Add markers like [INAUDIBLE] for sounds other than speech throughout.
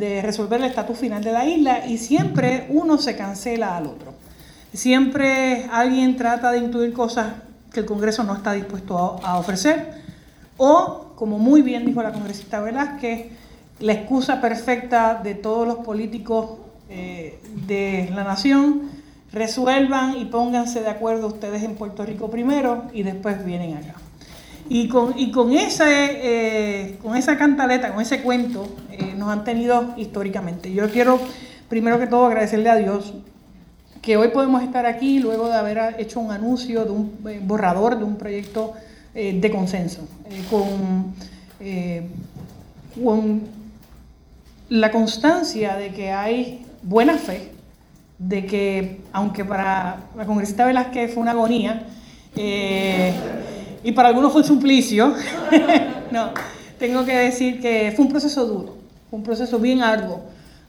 de resolver el estatus final de la isla y siempre uno se cancela al otro. Siempre alguien trata de incluir cosas que el Congreso no está dispuesto a, ofrecer o, como muy bien dijo la congresista Velázquez, la excusa perfecta de todos los políticos eh, de la nación, resuelvan y pónganse de acuerdo ustedes en Puerto Rico primero y después vienen acá. Y con, y con, ese, eh, con esa cantaleta, con ese cuento, eh, nos han tenido históricamente. Yo quiero, primero que todo, agradecerle a Dios que hoy podemos estar aquí luego de haber hecho un anuncio de un eh, borrador de un proyecto de consenso, con, con la constancia de que hay buena fe, de que aunque para la congresista Velázquez fue una agonía, y para algunos fue un suplicio. [LAUGHS] no, tengo que decir que fue un proceso duro, un proceso bien arduo,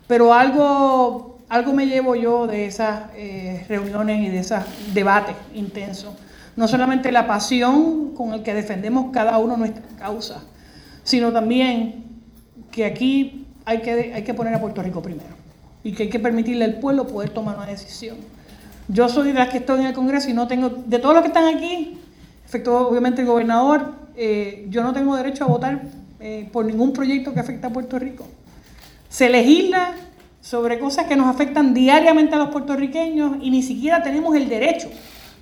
pero algo, algo me llevo yo de esas eh, reuniones y de esos debates intensos. No solamente la pasión con la que defendemos cada uno nuestra causa, sino también que aquí hay que, hay que poner a Puerto Rico primero y que hay que permitirle al pueblo poder tomar una decisión. Yo soy de las que estoy en el Congreso y no tengo, de todos los que están aquí, Efecto, obviamente, el gobernador, eh, yo no tengo derecho a votar eh, por ningún proyecto que afecte a Puerto Rico. Se legisla sobre cosas que nos afectan diariamente a los puertorriqueños y ni siquiera tenemos el derecho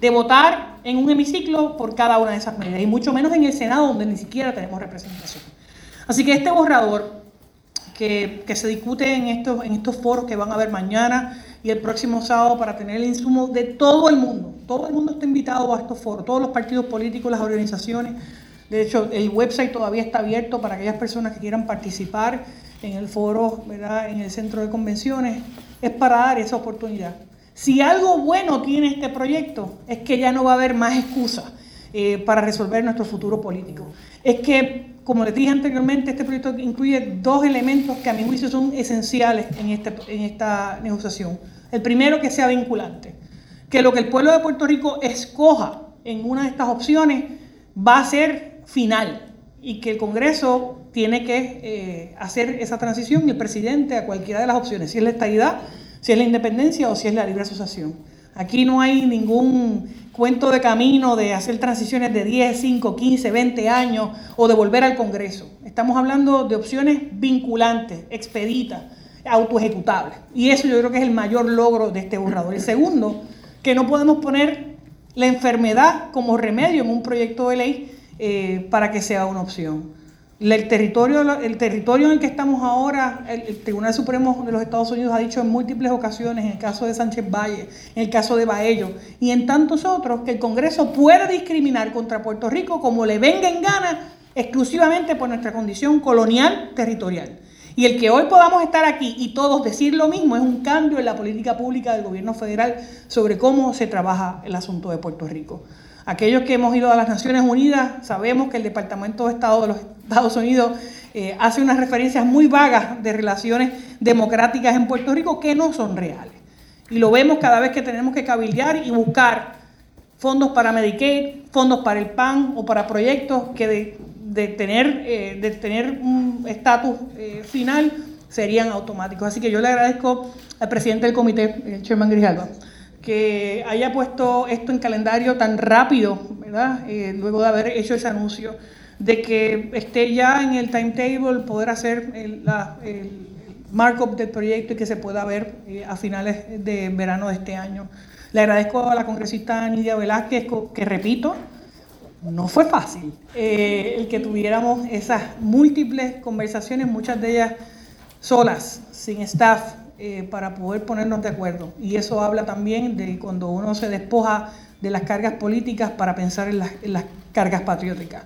de votar en un hemiciclo por cada una de esas medidas, y mucho menos en el Senado, donde ni siquiera tenemos representación. Así que este borrador que, se discute en estos, en estos foros que van a haber mañana y el próximo sábado para tener el insumo de todo el mundo. Todo el mundo está invitado a estos foros, todos los partidos políticos, las organizaciones. De hecho, el website todavía está abierto para aquellas personas que quieran participar en el foro, en el centro de convenciones. Es para dar esa oportunidad. Si algo bueno tiene este proyecto es que ya no va a haber más excusas eh, para resolver nuestro futuro político. Es que, como les dije anteriormente, este proyecto incluye dos elementos que a mi juicio son esenciales en, este, en esta negociación. El primero, que sea vinculante. Que lo que el pueblo de Puerto Rico escoja en una de estas opciones va a ser final y que el Congreso tiene que eh, hacer esa transición y el presidente a cualquiera de las opciones, si es la estabilidad, si es la independencia o si es la libre asociación. Aquí no hay ningún cuento de camino de hacer transiciones de 10, 5, 15, 20 años o de volver al Congreso. Estamos hablando de opciones vinculantes, expeditas, autoejecutables. Y eso yo creo que es el mayor logro de este borrador. El segundo, que no podemos poner la enfermedad como remedio en un proyecto de ley eh, para que sea una opción. El territorio, el territorio en el que estamos ahora, el, Tribunal Supremo de los Estados Unidos ha dicho en múltiples ocasiones, en el caso de Sánchez Valle, en el caso de Baello y en tantos otros, que el Congreso puede discriminar contra Puerto Rico como le venga en gana exclusivamente por nuestra condición colonial territorial. Y el que hoy podamos estar aquí y todos decir lo mismo es un cambio en la política pública del gobierno federal sobre cómo se trabaja el asunto de Puerto Rico. Aquellos que hemos ido a las Naciones Unidas sabemos que el Departamento de Estado de los Estados Unidos eh, hace unas referencias muy vagas de relaciones democráticas en Puerto Rico que no son reales. Y lo vemos cada vez que tenemos que cabildear y buscar fondos para Medicaid, fondos para el PAN o para proyectos que de, tener, eh, de tener un estatus eh, final serían automáticos. Así que yo le agradezco al presidente del comité, el Chairman Grijalva, que haya puesto esto en calendario tan rápido, ¿verdad? Eh, luego de haber hecho ese anuncio, de que esté ya en el timetable poder hacer el, markup del proyecto y que se pueda ver eh, a finales de verano de este año. Le agradezco a la congresista Nidia Velázquez, que repito, no fue fácil eh, el que tuviéramos esas múltiples conversaciones, muchas de ellas solas, sin staff, eh, para poder ponernos de acuerdo. Y eso habla también de cuando uno se despoja de las cargas políticas para pensar en las, en las cargas patrióticas.